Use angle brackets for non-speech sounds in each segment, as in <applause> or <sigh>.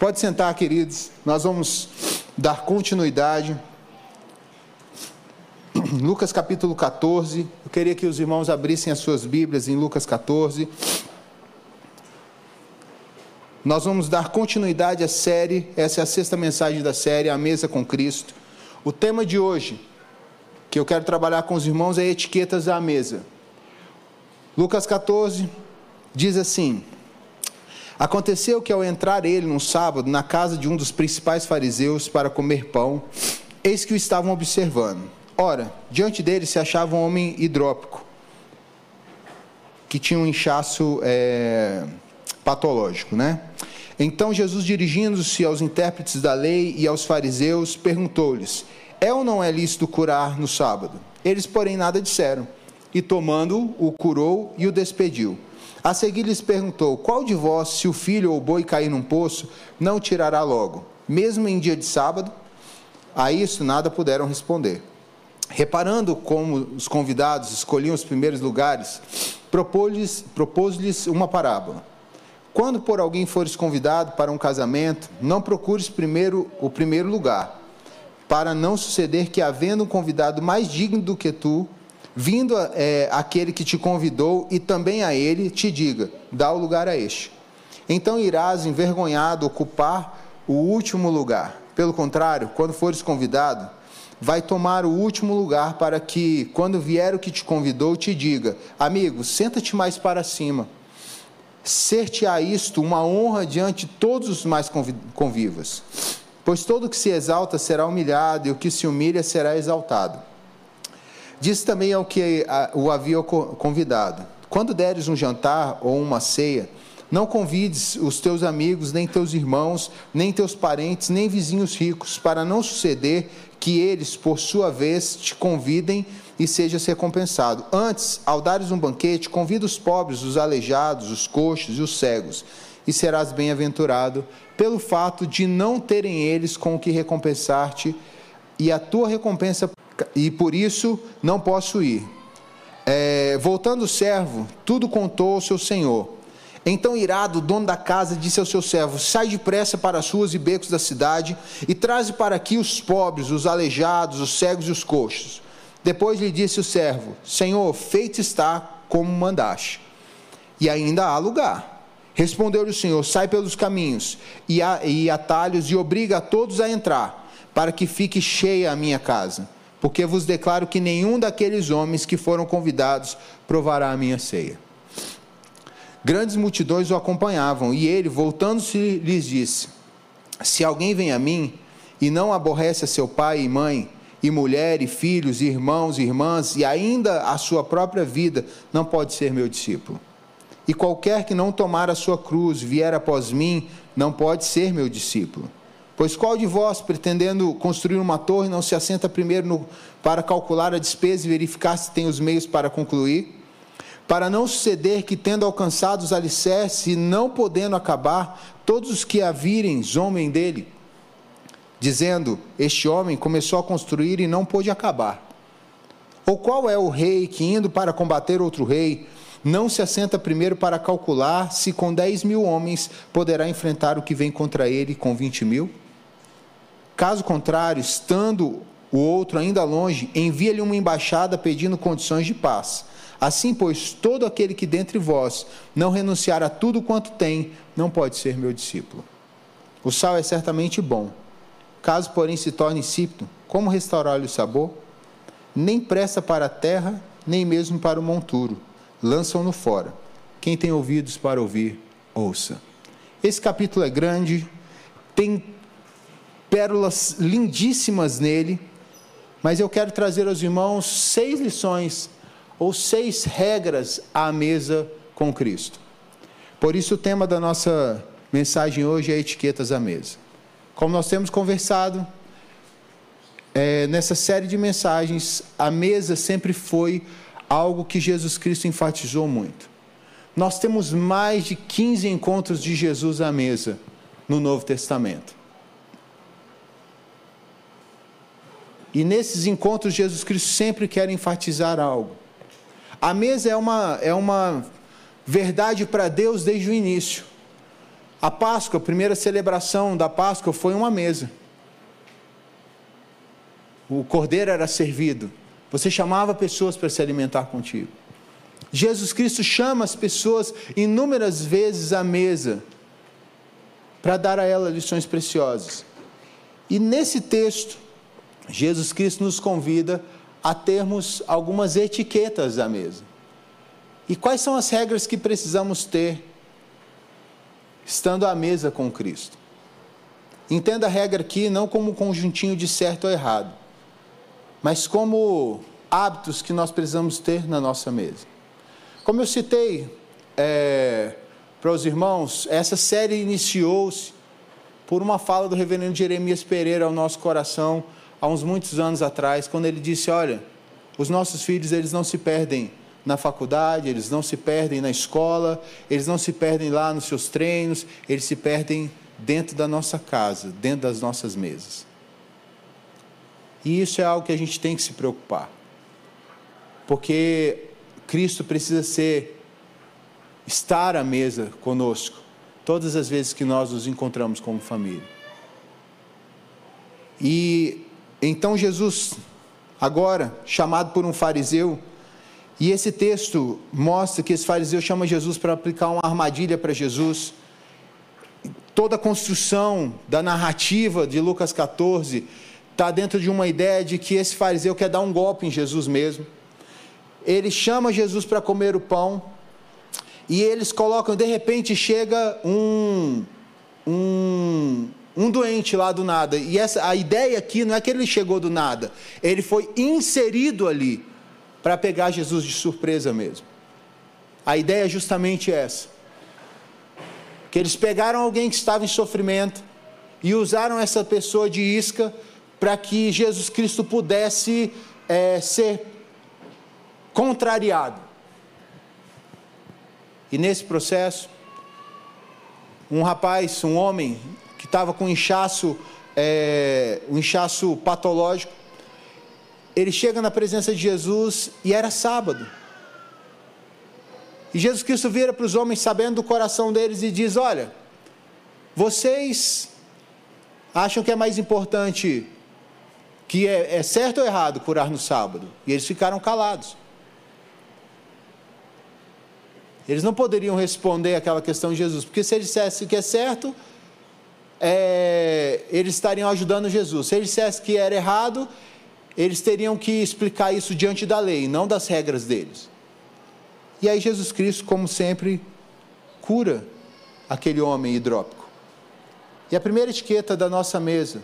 Pode sentar, queridos. Nós vamos dar continuidade. <clears throat> Lucas capítulo 14. Eu queria que os irmãos abrissem as suas Bíblias em Lucas 14. Nós vamos dar continuidade à série, essa é a sexta mensagem da série, A Mesa com Cristo. O tema de hoje, que eu quero trabalhar com os irmãos, é etiquetas à mesa. Lucas 14 diz assim: Aconteceu que ao entrar ele num sábado na casa de um dos principais fariseus para comer pão, eis que o estavam observando. Ora, diante dele se achava um homem hidrópico, que tinha um inchaço é, patológico, né? Então Jesus, dirigindo-se aos intérpretes da lei e aos fariseus, perguntou-lhes: É ou não é lícito curar no sábado? Eles, porém, nada disseram. E tomando-o, o curou e o despediu. A seguir lhes perguntou: Qual de vós, se o filho ou o boi cair num poço, não o tirará logo, mesmo em dia de sábado? A isso nada puderam responder. Reparando como os convidados escolhiam os primeiros lugares, propôs-lhes propôs uma parábola. Quando por alguém fores convidado para um casamento, não procures primeiro o primeiro lugar, para não suceder que, havendo um convidado mais digno do que tu, vindo é, aquele que te convidou e também a ele, te diga: dá o lugar a este. Então irás envergonhado ocupar o último lugar. Pelo contrário, quando fores convidado, vai tomar o último lugar para que, quando vier o que te convidou, te diga: amigo, senta-te mais para cima. Ser-te-á isto uma honra diante de todos os mais convivas. Pois todo que se exalta será humilhado, e o que se humilha será exaltado. Disse também ao que o havia convidado: Quando deres um jantar ou uma ceia, não convides os teus amigos, nem teus irmãos, nem teus parentes, nem vizinhos ricos, para não suceder que eles, por sua vez, te convidem e sejas recompensado. Antes, ao dares um banquete, convida os pobres, os aleijados, os coxos e os cegos, e serás bem-aventurado, pelo fato de não terem eles com o que recompensar-te, e a tua recompensa e por isso não posso ir. É, voltando o servo, tudo contou ao seu senhor. Então, irado, o dono da casa disse ao seu servo: Sai depressa para as ruas e becos da cidade e traze para aqui os pobres, os aleijados, os cegos e os coxos. Depois lhe disse o servo: Senhor, feito está como mandaste, e ainda há lugar. Respondeu-lhe o Senhor: Sai pelos caminhos e atalhos e obriga a todos a entrar, para que fique cheia a minha casa porque vos declaro que nenhum daqueles homens que foram convidados provará a minha ceia. Grandes multidões o acompanhavam, e ele, voltando-se, lhes disse: Se alguém vem a mim e não aborrece a seu pai e mãe, e mulher, e filhos, e irmãos e irmãs, e ainda a sua própria vida, não pode ser meu discípulo. E qualquer que não tomar a sua cruz vier após mim, não pode ser meu discípulo. Pois qual de vós, pretendendo construir uma torre, não se assenta primeiro no, para calcular a despesa e verificar se tem os meios para concluir? Para não suceder que, tendo alcançado os alicerces e não podendo acabar, todos os que a virem zombem dele, dizendo: Este homem começou a construir e não pôde acabar. Ou qual é o rei que, indo para combater outro rei, não se assenta primeiro para calcular se com dez mil homens poderá enfrentar o que vem contra ele com vinte mil? Caso contrário, estando o outro ainda longe, envia-lhe uma embaixada pedindo condições de paz. Assim, pois, todo aquele que dentre vós não renunciar a tudo quanto tem, não pode ser meu discípulo. O sal é certamente bom. Caso, porém, se torne insípido, como restaurar-lhe o sabor? Nem presta para a terra, nem mesmo para o monturo. Lançam-no fora. Quem tem ouvidos para ouvir, ouça. Esse capítulo é grande, tem pérolas lindíssimas nele, mas eu quero trazer aos irmãos seis lições ou seis regras à mesa com Cristo. Por isso, o tema da nossa mensagem hoje é etiquetas à mesa. Como nós temos conversado é, nessa série de mensagens, a mesa sempre foi algo que Jesus Cristo enfatizou muito. Nós temos mais de 15 encontros de Jesus à mesa no Novo Testamento. E nesses encontros, Jesus Cristo sempre quer enfatizar algo. A mesa é uma, é uma verdade para Deus desde o início. A Páscoa, a primeira celebração da Páscoa foi uma mesa. O cordeiro era servido. Você chamava pessoas para se alimentar contigo. Jesus Cristo chama as pessoas inúmeras vezes à mesa para dar a ela lições preciosas. E nesse texto, Jesus Cristo nos convida a termos algumas etiquetas à mesa. E quais são as regras que precisamos ter estando à mesa com Cristo? Entenda a regra aqui não como um conjuntinho de certo ou errado, mas como hábitos que nós precisamos ter na nossa mesa. Como eu citei é, para os irmãos, essa série iniciou-se por uma fala do reverendo Jeremias Pereira ao nosso coração há uns muitos anos atrás, quando ele disse: Olha, os nossos filhos eles não se perdem na faculdade, eles não se perdem na escola, eles não se perdem lá nos seus treinos, eles se perdem dentro da nossa casa, dentro das nossas mesas. E isso é algo que a gente tem que se preocupar. Porque Cristo precisa ser estar à mesa conosco todas as vezes que nós nos encontramos como família. E então Jesus, agora chamado por um fariseu, e esse texto mostra que esse fariseu chama Jesus para aplicar uma armadilha para Jesus. Toda a construção da narrativa de Lucas 14 está dentro de uma ideia de que esse fariseu quer dar um golpe em Jesus mesmo. Ele chama Jesus para comer o pão e eles colocam, de repente chega um, um, doente lá do nada. E essa, a ideia aqui não é que ele chegou do nada, ele foi inserido ali para pegar Jesus de surpresa mesmo. A ideia é justamente essa: que eles pegaram alguém que estava em sofrimento e usaram essa pessoa de isca para que Jesus Cristo pudesse é, ser contrariado. E nesse processo, um rapaz, um homem estava com inchaço, é, um inchaço patológico, ele chega na presença de Jesus e era sábado. E Jesus Cristo vira para os homens, sabendo do coração deles, e diz: Olha, vocês acham que é mais importante, que é, é certo ou errado curar no sábado? E eles ficaram calados. Eles não poderiam responder aquela questão de Jesus, porque se eles dissessem que é certo, é, eles estariam ajudando Jesus. Se eles dissessem que era errado, eles teriam que explicar isso diante da lei, não das regras deles. E aí Jesus Cristo, como sempre, cura aquele homem hidrópico. E a primeira etiqueta da nossa mesa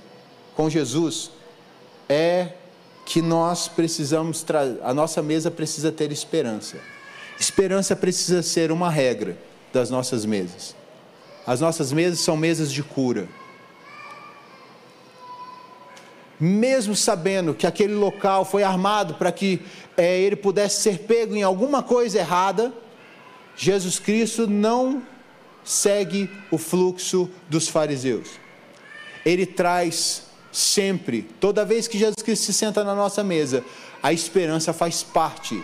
com Jesus é que nós precisamos, a nossa mesa precisa ter esperança. Esperança precisa ser uma regra das nossas mesas. As nossas mesas são mesas de cura mesmo sabendo que aquele local foi armado para que é, ele pudesse ser pego em alguma coisa errada, Jesus Cristo não segue o fluxo dos fariseus. Ele traz sempre, toda vez que Jesus Cristo se senta na nossa mesa, a esperança faz parte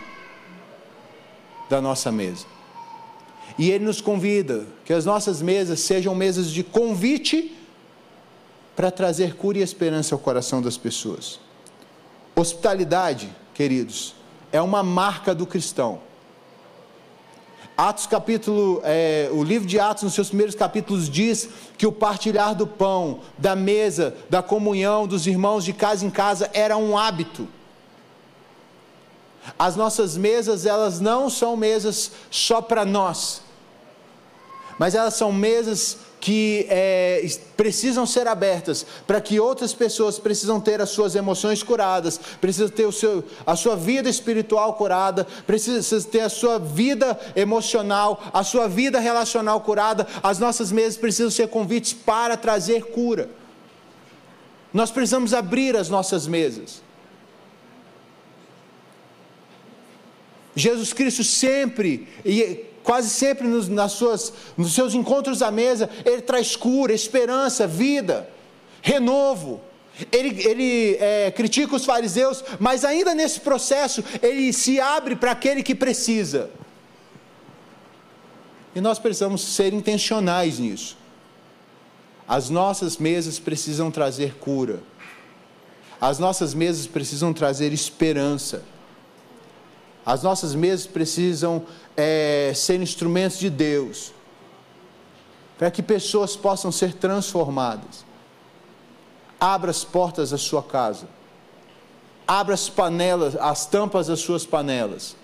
da nossa mesa. E ele nos convida que as nossas mesas sejam mesas de convite para trazer cura e esperança ao coração das pessoas. Hospitalidade, queridos, é uma marca do cristão. Atos capítulo, é, o livro de Atos, nos seus primeiros capítulos, diz que o partilhar do pão, da mesa, da comunhão dos irmãos de casa em casa era um hábito. As nossas mesas, elas não são mesas só para nós, mas elas são mesas que é, precisam ser abertas para que outras pessoas precisam ter as suas emoções curadas, precisam ter o seu, a sua vida espiritual curada, precisam ter a sua vida emocional, a sua vida relacional curada. As nossas mesas precisam ser convites para trazer cura. Nós precisamos abrir as nossas mesas. Jesus Cristo sempre, e quase sempre nos, nas suas, nos seus encontros à mesa, ele traz cura, esperança, vida, renovo. Ele, ele é, critica os fariseus, mas ainda nesse processo, ele se abre para aquele que precisa. E nós precisamos ser intencionais nisso. As nossas mesas precisam trazer cura. As nossas mesas precisam trazer esperança. As nossas mesas precisam é, ser instrumentos de Deus, para que pessoas possam ser transformadas. Abra as portas da sua casa, abra as panelas, as tampas das suas panelas,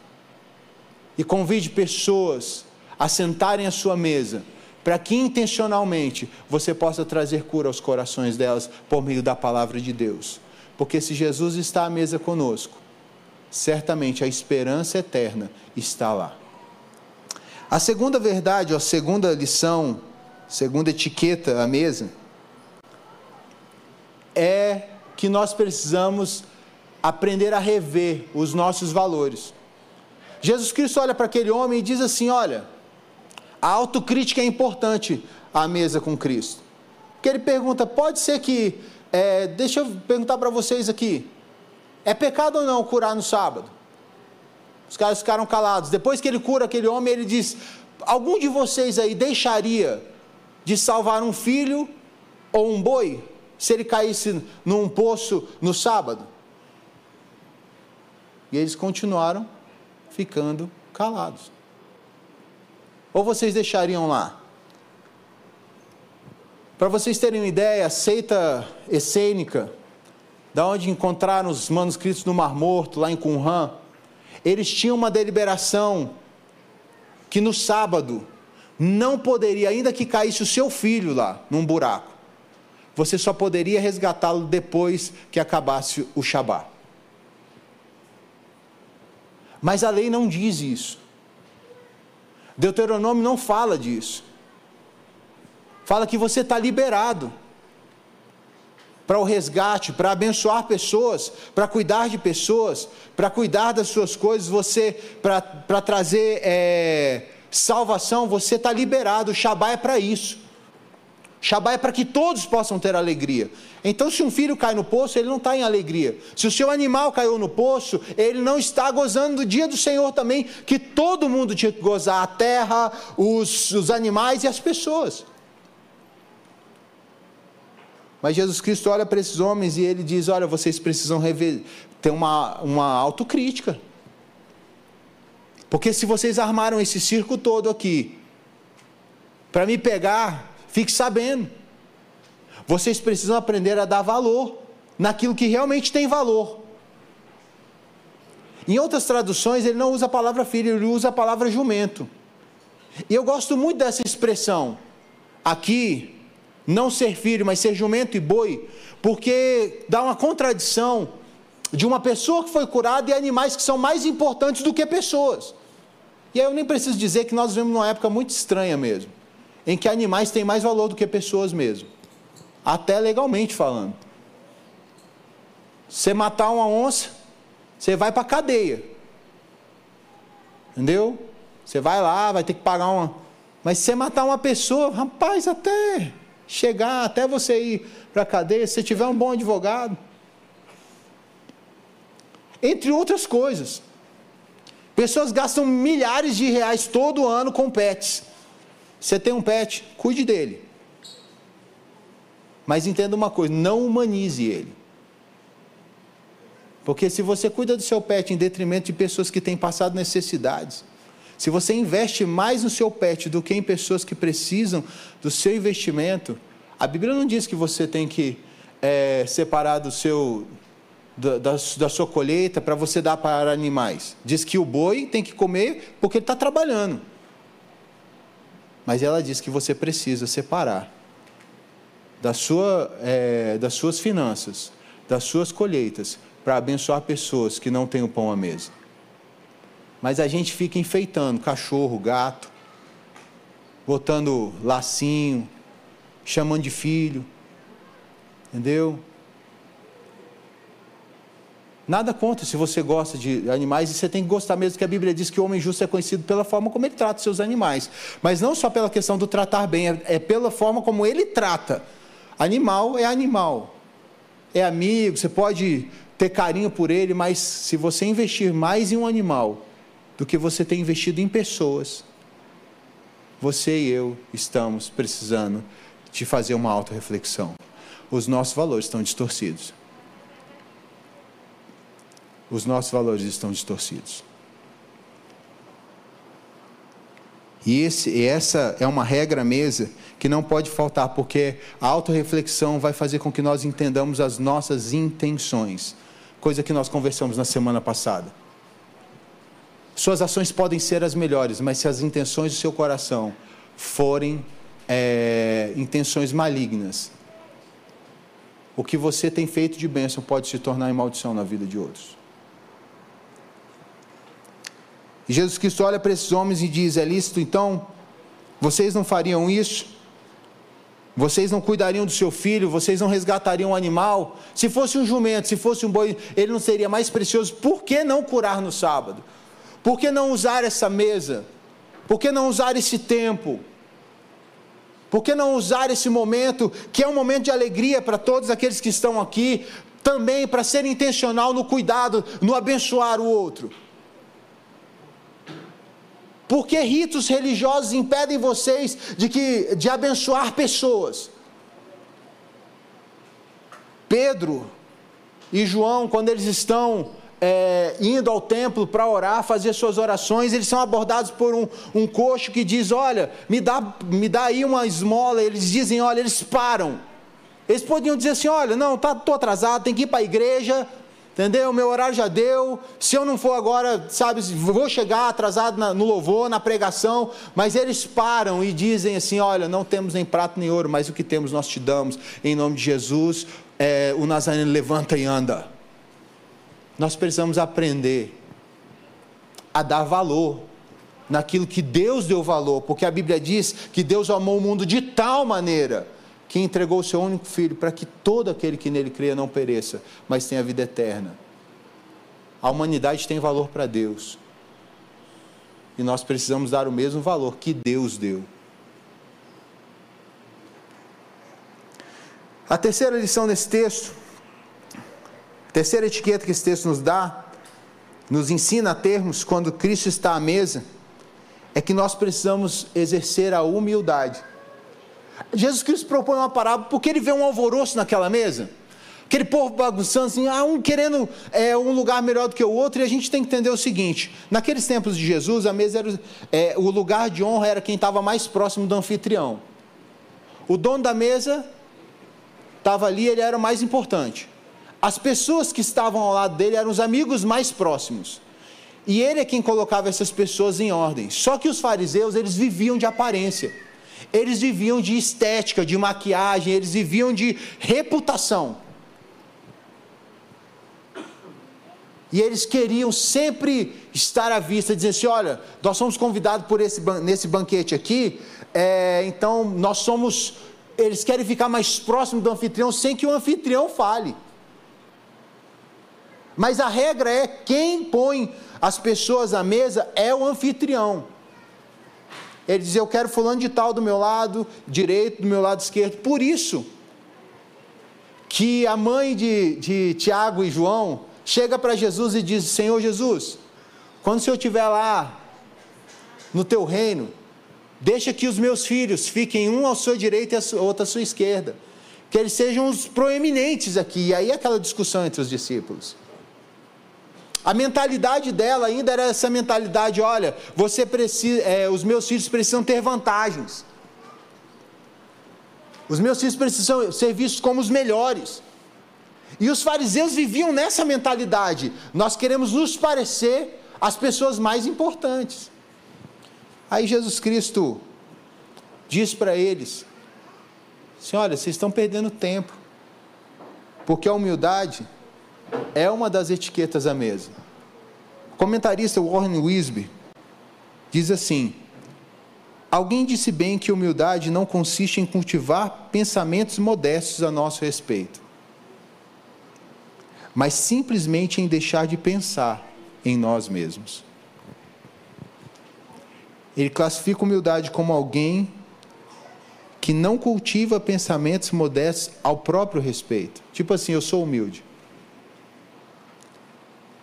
e convide pessoas a sentarem à sua mesa, para que intencionalmente você possa trazer cura aos corações delas por meio da palavra de Deus. Porque se Jesus está à mesa conosco, certamente a esperança eterna está lá. A segunda verdade, a segunda lição, segunda etiqueta à mesa, é que nós precisamos aprender a rever os nossos valores. Jesus Cristo olha para aquele homem e diz assim: Olha, a autocrítica é importante à mesa com Cristo. Porque ele pergunta: pode ser que, é, deixa eu perguntar para vocês aqui, é pecado ou não curar no sábado? Os caras ficaram calados. Depois que ele cura aquele homem, ele diz: Algum de vocês aí deixaria de salvar um filho ou um boi se ele caísse num poço no sábado? E eles continuaram ficando calados. Ou vocês deixariam lá? Para vocês terem uma ideia, a seita essênica, da onde encontraram os manuscritos no Mar Morto, lá em Qumran, eles tinham uma deliberação que no sábado não poderia, ainda que caísse o seu filho lá num buraco, você só poderia resgatá-lo depois que acabasse o Shabat. Mas a lei não diz isso. Deuteronômio não fala disso. Fala que você está liberado para o resgate, para abençoar pessoas, para cuidar de pessoas, para cuidar das suas coisas, você para trazer é, salvação, você está liberado. O Shabá é para isso. Shabá é para que todos possam ter alegria. Então, se um filho cai no poço, ele não está em alegria. Se o seu animal caiu no poço, ele não está gozando do dia do Senhor também, que todo mundo tinha que gozar: a terra, os, os animais e as pessoas. Mas Jesus Cristo olha para esses homens e ele diz: Olha, vocês precisam ter uma, uma autocrítica. Porque se vocês armaram esse circo todo aqui, para me pegar, fique sabendo. Vocês precisam aprender a dar valor naquilo que realmente tem valor. Em outras traduções, ele não usa a palavra filho, ele usa a palavra jumento. E eu gosto muito dessa expressão. Aqui, não ser filho, mas ser jumento e boi, porque dá uma contradição de uma pessoa que foi curada e animais que são mais importantes do que pessoas. E aí eu nem preciso dizer que nós vivemos numa época muito estranha mesmo, em que animais têm mais valor do que pessoas mesmo, até legalmente falando. Você matar uma onça, você vai para cadeia. Entendeu? Você vai lá, vai ter que pagar uma. Mas se você matar uma pessoa, rapaz, até chegar até você ir para a cadeia, se tiver um bom advogado. Entre outras coisas. Pessoas gastam milhares de reais todo ano com pets. Você tem um pet, cuide dele. Mas entenda uma coisa: não humanize ele. Porque se você cuida do seu pet em detrimento de pessoas que têm passado necessidades, se você investe mais no seu pet do que em pessoas que precisam do seu investimento, a Bíblia não diz que você tem que é, separar do seu, da, da, da sua colheita para você dar para animais. Diz que o boi tem que comer porque ele está trabalhando. Mas ela diz que você precisa separar da sua, é, das suas finanças, das suas colheitas, para abençoar pessoas que não têm o pão à mesa. Mas a gente fica enfeitando cachorro, gato, botando lacinho, chamando de filho. Entendeu? Nada contra se você gosta de animais, e você tem que gostar mesmo, que a Bíblia diz que o homem justo é conhecido pela forma como ele trata seus animais. Mas não só pela questão do tratar bem, é, é pela forma como ele trata. Animal é animal. É amigo, você pode ter carinho por ele, mas se você investir mais em um animal, do que você tem investido em pessoas. Você e eu estamos precisando de fazer uma autorreflexão. Os nossos valores estão distorcidos. Os nossos valores estão distorcidos. E, esse, essa é uma regra mesa que não pode faltar, porque a autorreflexão vai fazer com que nós entendamos as nossas intenções, coisa que nós conversamos na semana passada. Suas ações podem ser as melhores, mas se as intenções do seu coração forem é, intenções malignas, o que você tem feito de bênção pode se tornar em maldição na vida de outros. E Jesus Cristo olha para esses homens e diz: É lícito então? Vocês não fariam isso? Vocês não cuidariam do seu filho? Vocês não resgatariam um animal? Se fosse um jumento, se fosse um boi, ele não seria mais precioso? Por que não curar no sábado? Por que não usar essa mesa? Por que não usar esse tempo? Por que não usar esse momento, que é um momento de alegria para todos aqueles que estão aqui, também para ser intencional no cuidado, no abençoar o outro? Porque ritos religiosos impedem vocês de, que, de abençoar pessoas. Pedro e João, quando eles estão é, indo ao templo para orar, fazer suas orações, eles são abordados por um, um coxo que diz: Olha, me dá, me dá aí uma esmola. Eles dizem: Olha, eles param. Eles podiam dizer assim: Olha, não, tá, atrasado, tem que ir para a igreja, entendeu? Meu horário já deu. Se eu não for agora, sabe, vou chegar atrasado na, no louvor, na pregação. Mas eles param e dizem assim: Olha, não temos nem prato nem ouro, mas o que temos nós te damos. Em nome de Jesus, é, o Nazareno levanta e anda. Nós precisamos aprender a dar valor naquilo que Deus deu valor, porque a Bíblia diz que Deus amou o mundo de tal maneira que entregou o seu único filho para que todo aquele que nele creia não pereça, mas tenha vida eterna. A humanidade tem valor para Deus. E nós precisamos dar o mesmo valor que Deus deu. A terceira lição desse texto, terceira etiqueta que esse texto nos dá, nos ensina a termos quando Cristo está à mesa, é que nós precisamos exercer a humildade. Jesus Cristo propõe uma parábola porque ele vê um alvoroço naquela mesa. Aquele povo bagunçando assim, ah, um querendo é, um lugar melhor do que o outro, e a gente tem que entender o seguinte: naqueles tempos de Jesus, a mesa era é, o lugar de honra era quem estava mais próximo do anfitrião. O dono da mesa estava ali, ele era o mais importante. As pessoas que estavam ao lado dele eram os amigos mais próximos. E ele é quem colocava essas pessoas em ordem. Só que os fariseus, eles viviam de aparência. Eles viviam de estética, de maquiagem, eles viviam de reputação. E eles queriam sempre estar à vista, dizer assim: olha, nós somos convidados por esse, nesse banquete aqui, é, então nós somos. Eles querem ficar mais próximo do anfitrião sem que o anfitrião fale. Mas a regra é: quem põe as pessoas à mesa é o anfitrião. Ele dizia: Eu quero fulano de tal do meu lado direito, do meu lado esquerdo. Por isso que a mãe de, de Tiago e João chega para Jesus e diz: Senhor Jesus, quando o Senhor estiver lá no teu reino, deixa que os meus filhos fiquem um à sua direita e outro à sua esquerda. Que eles sejam os proeminentes aqui. E aí aquela discussão entre os discípulos. A mentalidade dela ainda era essa mentalidade: olha, você precisa, é, os meus filhos precisam ter vantagens. Os meus filhos precisam ser vistos como os melhores. E os fariseus viviam nessa mentalidade. Nós queremos nos parecer as pessoas mais importantes. Aí Jesus Cristo diz para eles: olha, vocês estão perdendo tempo, porque a humildade é uma das etiquetas à mesa. O comentarista Warren Wisby diz assim: Alguém disse bem que humildade não consiste em cultivar pensamentos modestos a nosso respeito, mas simplesmente em deixar de pensar em nós mesmos. Ele classifica humildade como alguém que não cultiva pensamentos modestos ao próprio respeito. Tipo assim, eu sou humilde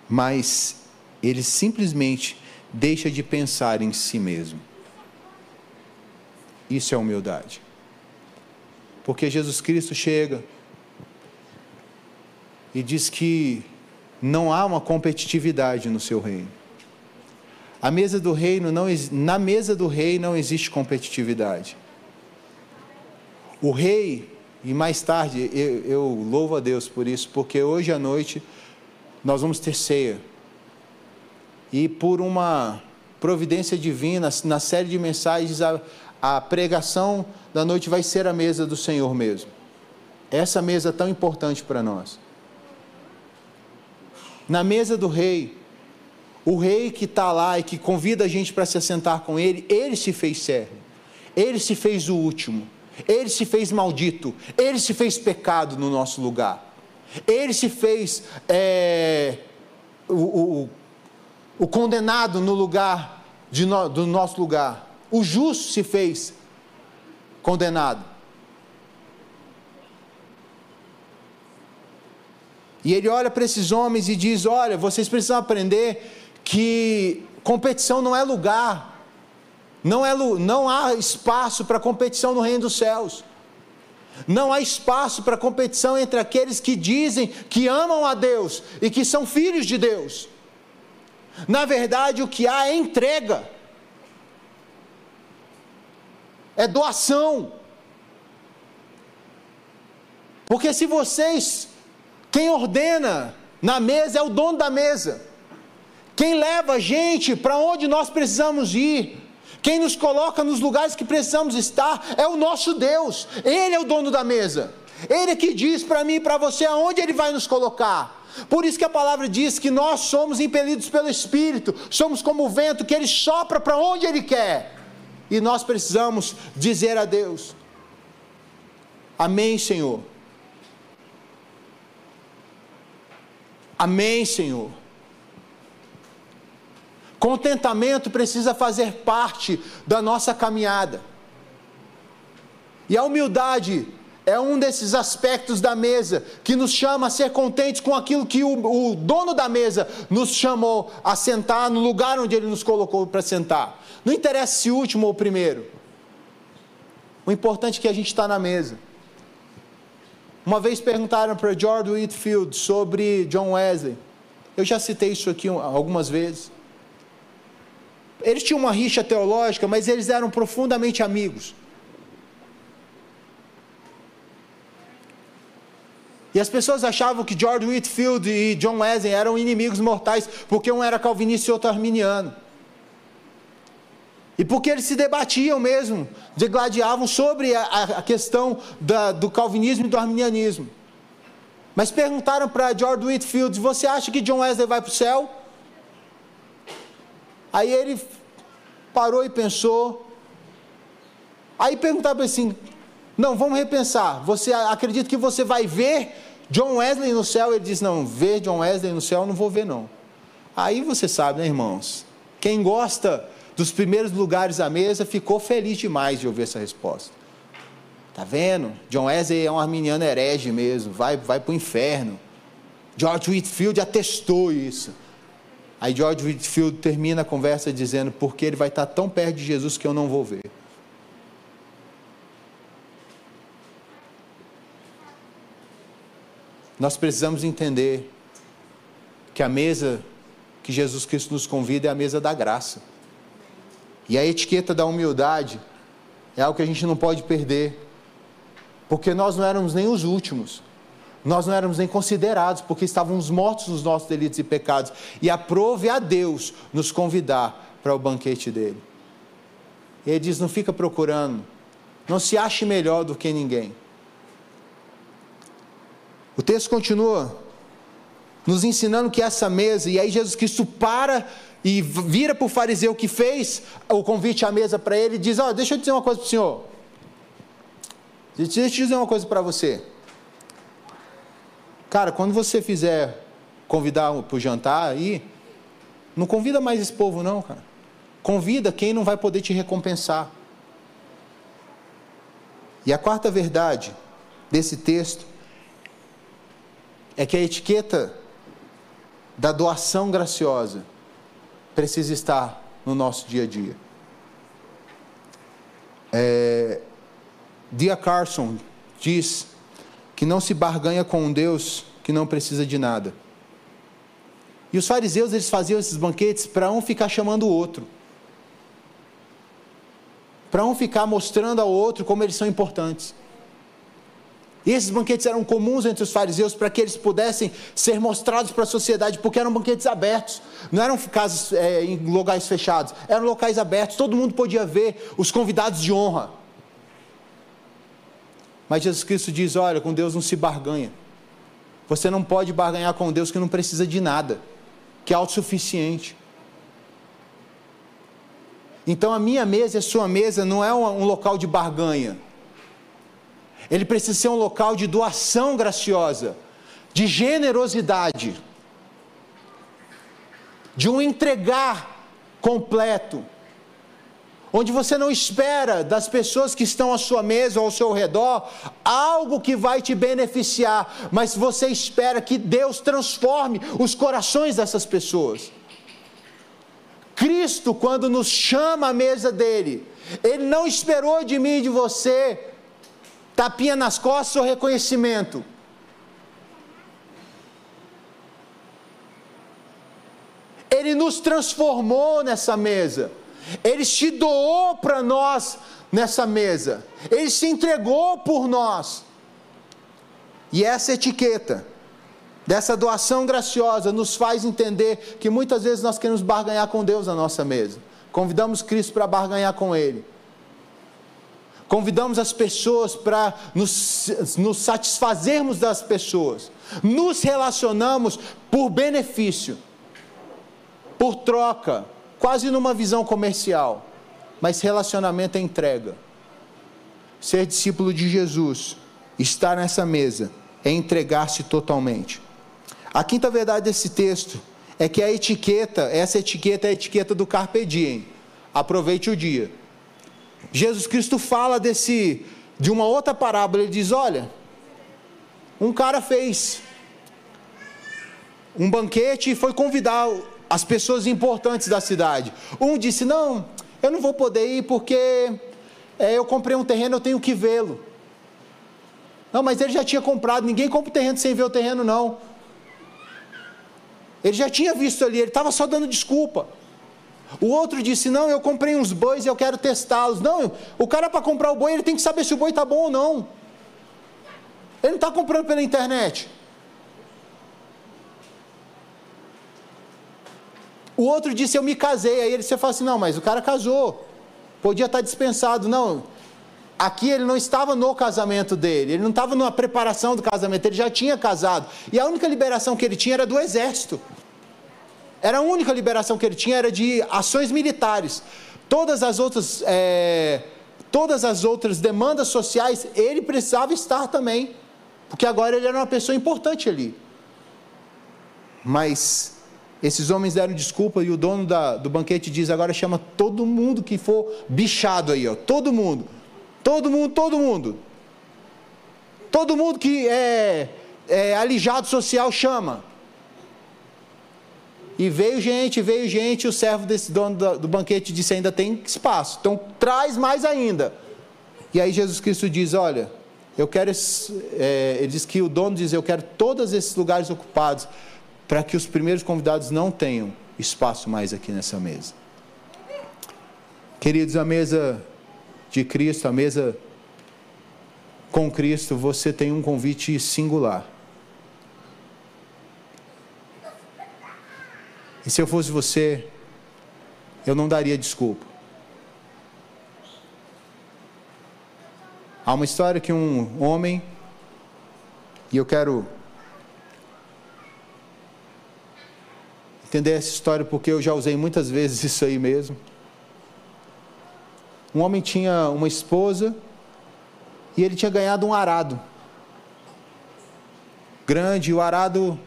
mas ele simplesmente deixa de pensar em si mesmo. Isso é humildade. Porque Jesus Cristo chega e diz que não há uma competitividade no seu reino. A mesa do reino não, na mesa do rei não existe competitividade. O rei, e mais tarde eu, eu louvo a Deus por isso, porque hoje à noite nós vamos ter ceia. E por uma providência divina, na série de mensagens, a, a pregação da noite vai ser a mesa do Senhor mesmo. Essa mesa tão importante para nós. Na mesa do rei, o rei que está lá e que convida a gente para se assentar com ele, ele se fez servo, ele se fez o último, ele se fez maldito, ele se fez pecado no nosso lugar, ele se fez é, o, o, o, condenado no lugar no, do nosso lugar, o justo se fez condenado. E ele olha para esses homens e diz: Olha, vocês precisam aprender que competição não é lugar, não, é, não há espaço para competição no reino dos céus. Não há espaço para competição entre aqueles que dizem que amam a Deus e que são filhos de Deus. Na verdade, o que há é entrega, é doação. Porque se vocês, quem ordena na mesa é o dono da mesa. Quem leva a gente para onde nós precisamos ir, quem nos coloca nos lugares que precisamos estar, é o nosso Deus, Ele é o dono da mesa, Ele é que diz para mim e para você aonde Ele vai nos colocar. Por isso que a palavra diz que nós somos impelidos pelo Espírito, somos como o vento que Ele sopra para onde Ele quer, e nós precisamos dizer a Deus: Amém, Senhor. Amém, Senhor. Contentamento precisa fazer parte da nossa caminhada. E a humildade é um desses aspectos da mesa que nos chama a ser contentes com aquilo que o, o dono da mesa nos chamou a sentar no lugar onde ele nos colocou para sentar. Não interessa se o último ou o primeiro. O importante é que a gente está na mesa. Uma vez perguntaram para George Whitfield sobre John Wesley. Eu já citei isso aqui algumas vezes. Eles tinham uma rixa teológica, mas eles eram profundamente amigos. E as pessoas achavam que George Whitfield e John Wesley eram inimigos mortais, porque um era calvinista e outro arminiano. E porque eles se debatiam mesmo, degladiavam sobre a, a questão da, do calvinismo e do arminianismo. Mas perguntaram para George Whitfield: Você acha que John Wesley vai para o céu? Aí ele parou e pensou. Aí perguntava assim: Não, vamos repensar. Você acredita que você vai ver John Wesley no céu? Ele diz: Não, ver John Wesley no céu não vou ver, não. Aí você sabe, né, irmãos? Quem gosta dos primeiros lugares à mesa ficou feliz demais de ouvir essa resposta. Tá vendo? John Wesley é um arminiano herege mesmo, vai, vai para o inferno. George Whitfield atestou isso. Aí George Whitfield termina a conversa dizendo: Porque ele vai estar tão perto de Jesus que eu não vou ver. Nós precisamos entender que a mesa que Jesus Cristo nos convida é a mesa da graça. E a etiqueta da humildade é algo que a gente não pode perder, porque nós não éramos nem os últimos nós não éramos nem considerados, porque estávamos mortos nos nossos delitos e pecados. E aprove a Deus nos convidar para o banquete dele. E ele diz: não fica procurando, não se ache melhor do que ninguém. O texto continua nos ensinando que essa mesa, e aí Jesus Cristo para e vira para o fariseu que fez o convite à mesa para ele e diz: oh, deixa eu dizer uma coisa para o senhor. Deixa eu dizer uma coisa para você. Cara, quando você fizer convidar para o jantar aí, não convida mais esse povo, não, cara. Convida quem não vai poder te recompensar. E a quarta verdade desse texto é que a etiqueta da doação graciosa precisa estar no nosso dia a dia. É, Dia Carson diz que não se barganha com um Deus que não precisa de nada. E os fariseus eles faziam esses banquetes para um ficar chamando o outro. Para um ficar mostrando ao outro como eles são importantes. E esses banquetes eram comuns entre os fariseus para que eles pudessem ser mostrados para a sociedade, porque eram banquetes abertos, não eram casas é, em locais fechados, eram locais abertos, todo mundo podia ver os convidados de honra. Mas Jesus Cristo diz: olha, com Deus não se barganha. Você não pode barganhar com Deus que não precisa de nada, que é autossuficiente. Então a minha mesa e a sua mesa não é um local de barganha. Ele precisa ser um local de doação graciosa, de generosidade, de um entregar completo, onde você não espera das pessoas que estão à sua mesa ou ao seu redor algo que vai te beneficiar, mas você espera que Deus transforme os corações dessas pessoas. Cristo, quando nos chama à mesa dele, ele não esperou de mim e de você Tapinha nas costas ou reconhecimento? Ele nos transformou nessa mesa. Ele se doou para nós nessa mesa. Ele se entregou por nós. E essa etiqueta dessa doação graciosa nos faz entender que muitas vezes nós queremos barganhar com Deus na nossa mesa. Convidamos Cristo para barganhar com Ele. Convidamos as pessoas para nos, nos satisfazermos das pessoas. Nos relacionamos por benefício, por troca, quase numa visão comercial. Mas relacionamento é entrega. Ser discípulo de Jesus, estar nessa mesa, é entregar-se totalmente. A quinta verdade desse texto é que a etiqueta, essa etiqueta é a etiqueta do carpe diem. Aproveite o dia. Jesus Cristo fala desse de uma outra parábola, ele diz: "Olha, um cara fez um banquete e foi convidar as pessoas importantes da cidade. Um disse: "Não, eu não vou poder ir porque é, eu comprei um terreno, eu tenho que vê-lo." Não, mas ele já tinha comprado, ninguém compra o terreno sem ver o terreno, não. Ele já tinha visto ali, ele estava só dando desculpa. O outro disse: Não, eu comprei uns bois e eu quero testá-los. Não, o cara para comprar o boi, ele tem que saber se o boi está bom ou não. Ele não está comprando pela internet. O outro disse: Eu me casei. Aí ele você fala assim: Não, mas o cara casou. Podia estar tá dispensado. Não. Aqui ele não estava no casamento dele, ele não estava na preparação do casamento, ele já tinha casado. E a única liberação que ele tinha era do exército. Era a única liberação que ele tinha era de ações militares. Todas as outras, é, todas as outras demandas sociais, ele precisava estar também, porque agora ele era uma pessoa importante ali. Mas esses homens deram desculpa e o dono da, do banquete diz: agora chama todo mundo que for bichado aí, ó, todo mundo, todo mundo, todo mundo, todo mundo que é, é alijado social chama. E veio gente, veio gente, e o servo desse dono do, do banquete disse: ainda tem espaço, então traz mais ainda. E aí Jesus Cristo diz: Olha, eu quero. É, ele diz que o dono diz: Eu quero todos esses lugares ocupados, para que os primeiros convidados não tenham espaço mais aqui nessa mesa. Queridos, a mesa de Cristo, a mesa com Cristo, você tem um convite singular. E se eu fosse você, eu não daria desculpa. Há uma história que um homem, e eu quero entender essa história porque eu já usei muitas vezes isso aí mesmo. Um homem tinha uma esposa e ele tinha ganhado um arado grande, o arado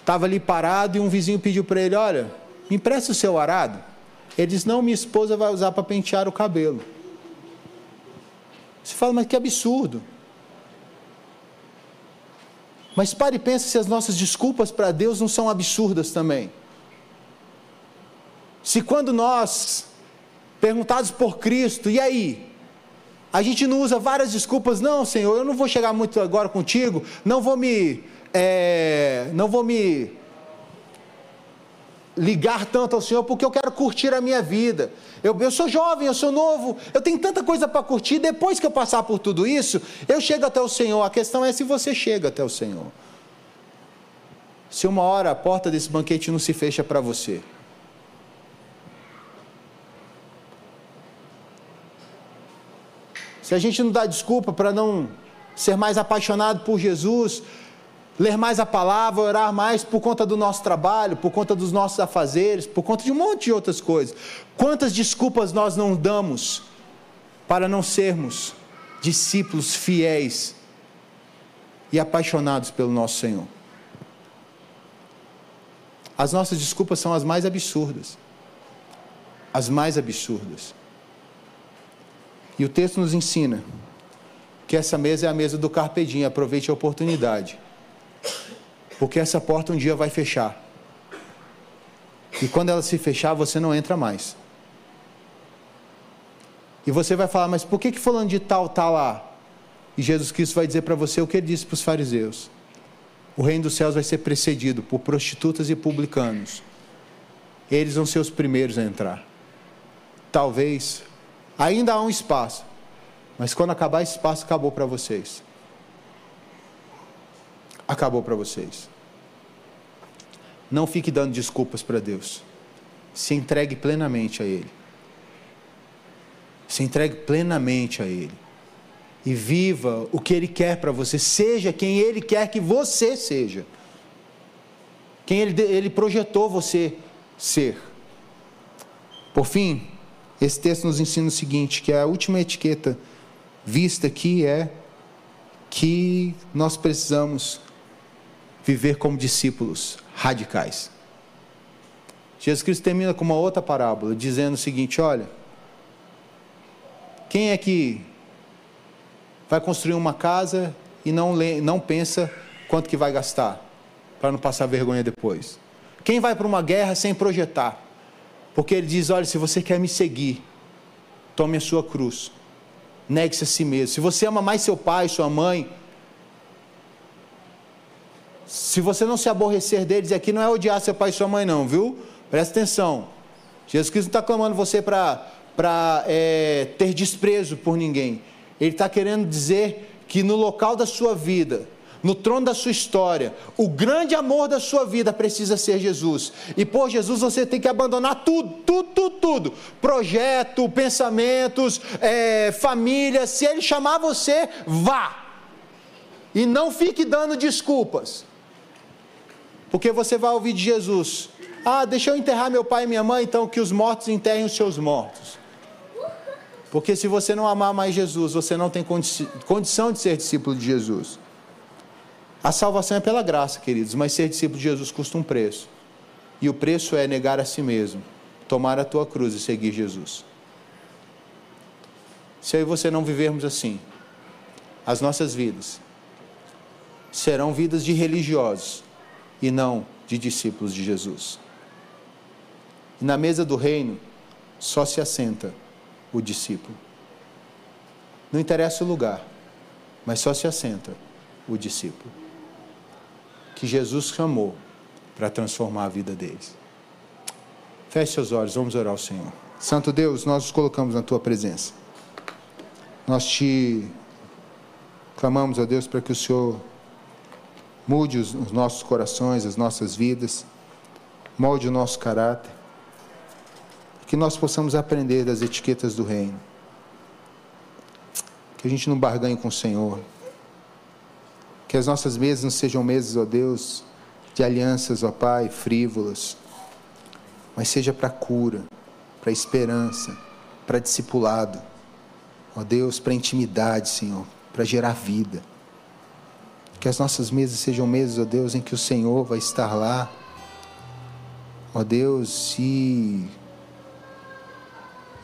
estava ali parado e um vizinho pediu para ele: Olha, me empresta o seu arado. Ele disse: Não, minha esposa vai usar para pentear o cabelo. Você fala, mas que absurdo. Mas pare e pense se as nossas desculpas para Deus não são absurdas também. Se quando nós, perguntados por Cristo, e aí? A gente não usa várias desculpas, não, Senhor, eu não vou chegar muito agora contigo, não vou me. É, não vou me ligar tanto ao Senhor, porque eu quero curtir a minha vida. Eu, eu sou jovem, eu sou novo, eu tenho tanta coisa para curtir. Depois que eu passar por tudo isso, eu chego até o Senhor. A questão é se você chega até o Senhor. Se uma hora a porta desse banquete não se fecha para você. Se a gente não dá desculpa para não ser mais apaixonado por Jesus, ler mais a palavra, orar mais por conta do nosso trabalho, por conta dos nossos afazeres, por conta de um monte de outras coisas. Quantas desculpas nós não damos para não sermos discípulos fiéis e apaixonados pelo nosso Senhor? As nossas desculpas são as mais absurdas. As mais absurdas. E o texto nos ensina que essa mesa é a mesa do carpedinho, aproveite a oportunidade porque essa porta um dia vai fechar. E quando ela se fechar, você não entra mais. E você vai falar, mas por que que falando de tal está lá? E Jesus Cristo vai dizer para você o que ele disse para os fariseus: O reino dos céus vai ser precedido por prostitutas e publicanos. Eles vão ser os primeiros a entrar. Talvez ainda há um espaço, mas quando acabar esse espaço, acabou para vocês acabou para vocês. Não fique dando desculpas para Deus. Se entregue plenamente a Ele. Se entregue plenamente a Ele. E viva o que Ele quer para você. Seja quem Ele quer que você seja. Quem Ele, ele projetou você ser. Por fim, esse texto nos ensina o seguinte: que a última etiqueta vista aqui é que nós precisamos viver como discípulos radicais. Jesus Cristo termina com uma outra parábola, dizendo o seguinte: olha, quem é que vai construir uma casa e não, não pensa quanto que vai gastar, para não passar vergonha depois? Quem vai para uma guerra sem projetar? Porque ele diz: olha, se você quer me seguir, tome a sua cruz, negue-se a si mesmo. Se você ama mais seu pai, sua mãe, se você não se aborrecer deles, aqui não é odiar seu pai e sua mãe, não, viu? Presta atenção. Jesus Cristo não está clamando você para é, ter desprezo por ninguém. Ele está querendo dizer que no local da sua vida, no trono da sua história, o grande amor da sua vida precisa ser Jesus. E por Jesus você tem que abandonar tudo, tudo, tudo, tudo. Projeto, pensamentos, é, família. Se Ele chamar você, vá. E não fique dando desculpas. Porque você vai ouvir de Jesus: Ah, deixa eu enterrar meu pai e minha mãe, então que os mortos enterrem os seus mortos. Porque se você não amar mais Jesus, você não tem condi condição de ser discípulo de Jesus. A salvação é pela graça, queridos, mas ser discípulo de Jesus custa um preço. E o preço é negar a si mesmo, tomar a tua cruz e seguir Jesus. Se eu e você não vivermos assim, as nossas vidas serão vidas de religiosos, e não de discípulos de Jesus. E na mesa do reino só se assenta o discípulo. Não interessa o lugar, mas só se assenta o discípulo. Que Jesus chamou para transformar a vida deles. Feche seus olhos, vamos orar ao Senhor. Santo Deus, nós nos colocamos na tua presença. Nós te clamamos a Deus para que o Senhor Mude os, os nossos corações, as nossas vidas, molde o nosso caráter, que nós possamos aprender das etiquetas do reino. Que a gente não barganhe com o Senhor. Que as nossas mesas não sejam mesas, ó Deus, de alianças, ó Pai, frívolas, mas seja para cura, para esperança, para discipulado, ó Deus, para intimidade, Senhor, para gerar vida. Que as nossas mesas sejam mesas, ó Deus, em que o Senhor vai estar lá. Ó Deus, e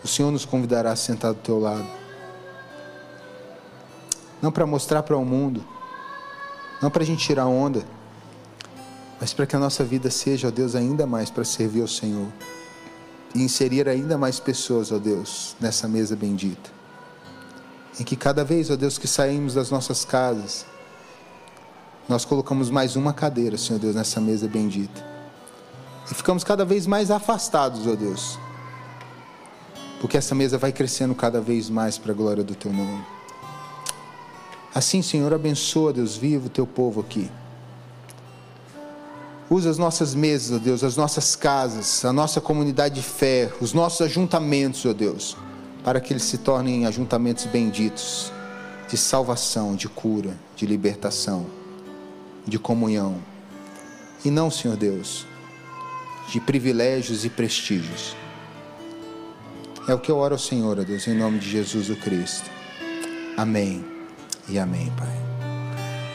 o Senhor nos convidará a sentar do teu lado. Não para mostrar para o mundo, não para a gente tirar onda, mas para que a nossa vida seja, ó Deus, ainda mais para servir ao Senhor e inserir ainda mais pessoas, ó Deus, nessa mesa bendita. em que cada vez, ó Deus, que saímos das nossas casas, nós colocamos mais uma cadeira, Senhor Deus, nessa mesa bendita. E ficamos cada vez mais afastados, ó Deus, porque essa mesa vai crescendo cada vez mais para a glória do Teu nome. Assim, Senhor, abençoa, Deus vivo, o Teu povo aqui. Usa as nossas mesas, ó Deus, as nossas casas, a nossa comunidade de fé, os nossos ajuntamentos, ó Deus, para que eles se tornem ajuntamentos benditos, de salvação, de cura, de libertação, de comunhão. E não, Senhor Deus, de privilégios e prestígios. É o que eu oro ao Senhor, ó Deus, em nome de Jesus o Cristo. Amém e amém, Pai.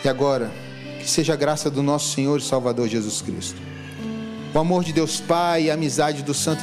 E agora, que seja a graça do nosso Senhor e Salvador Jesus Cristo. O amor de Deus Pai e a amizade do Santo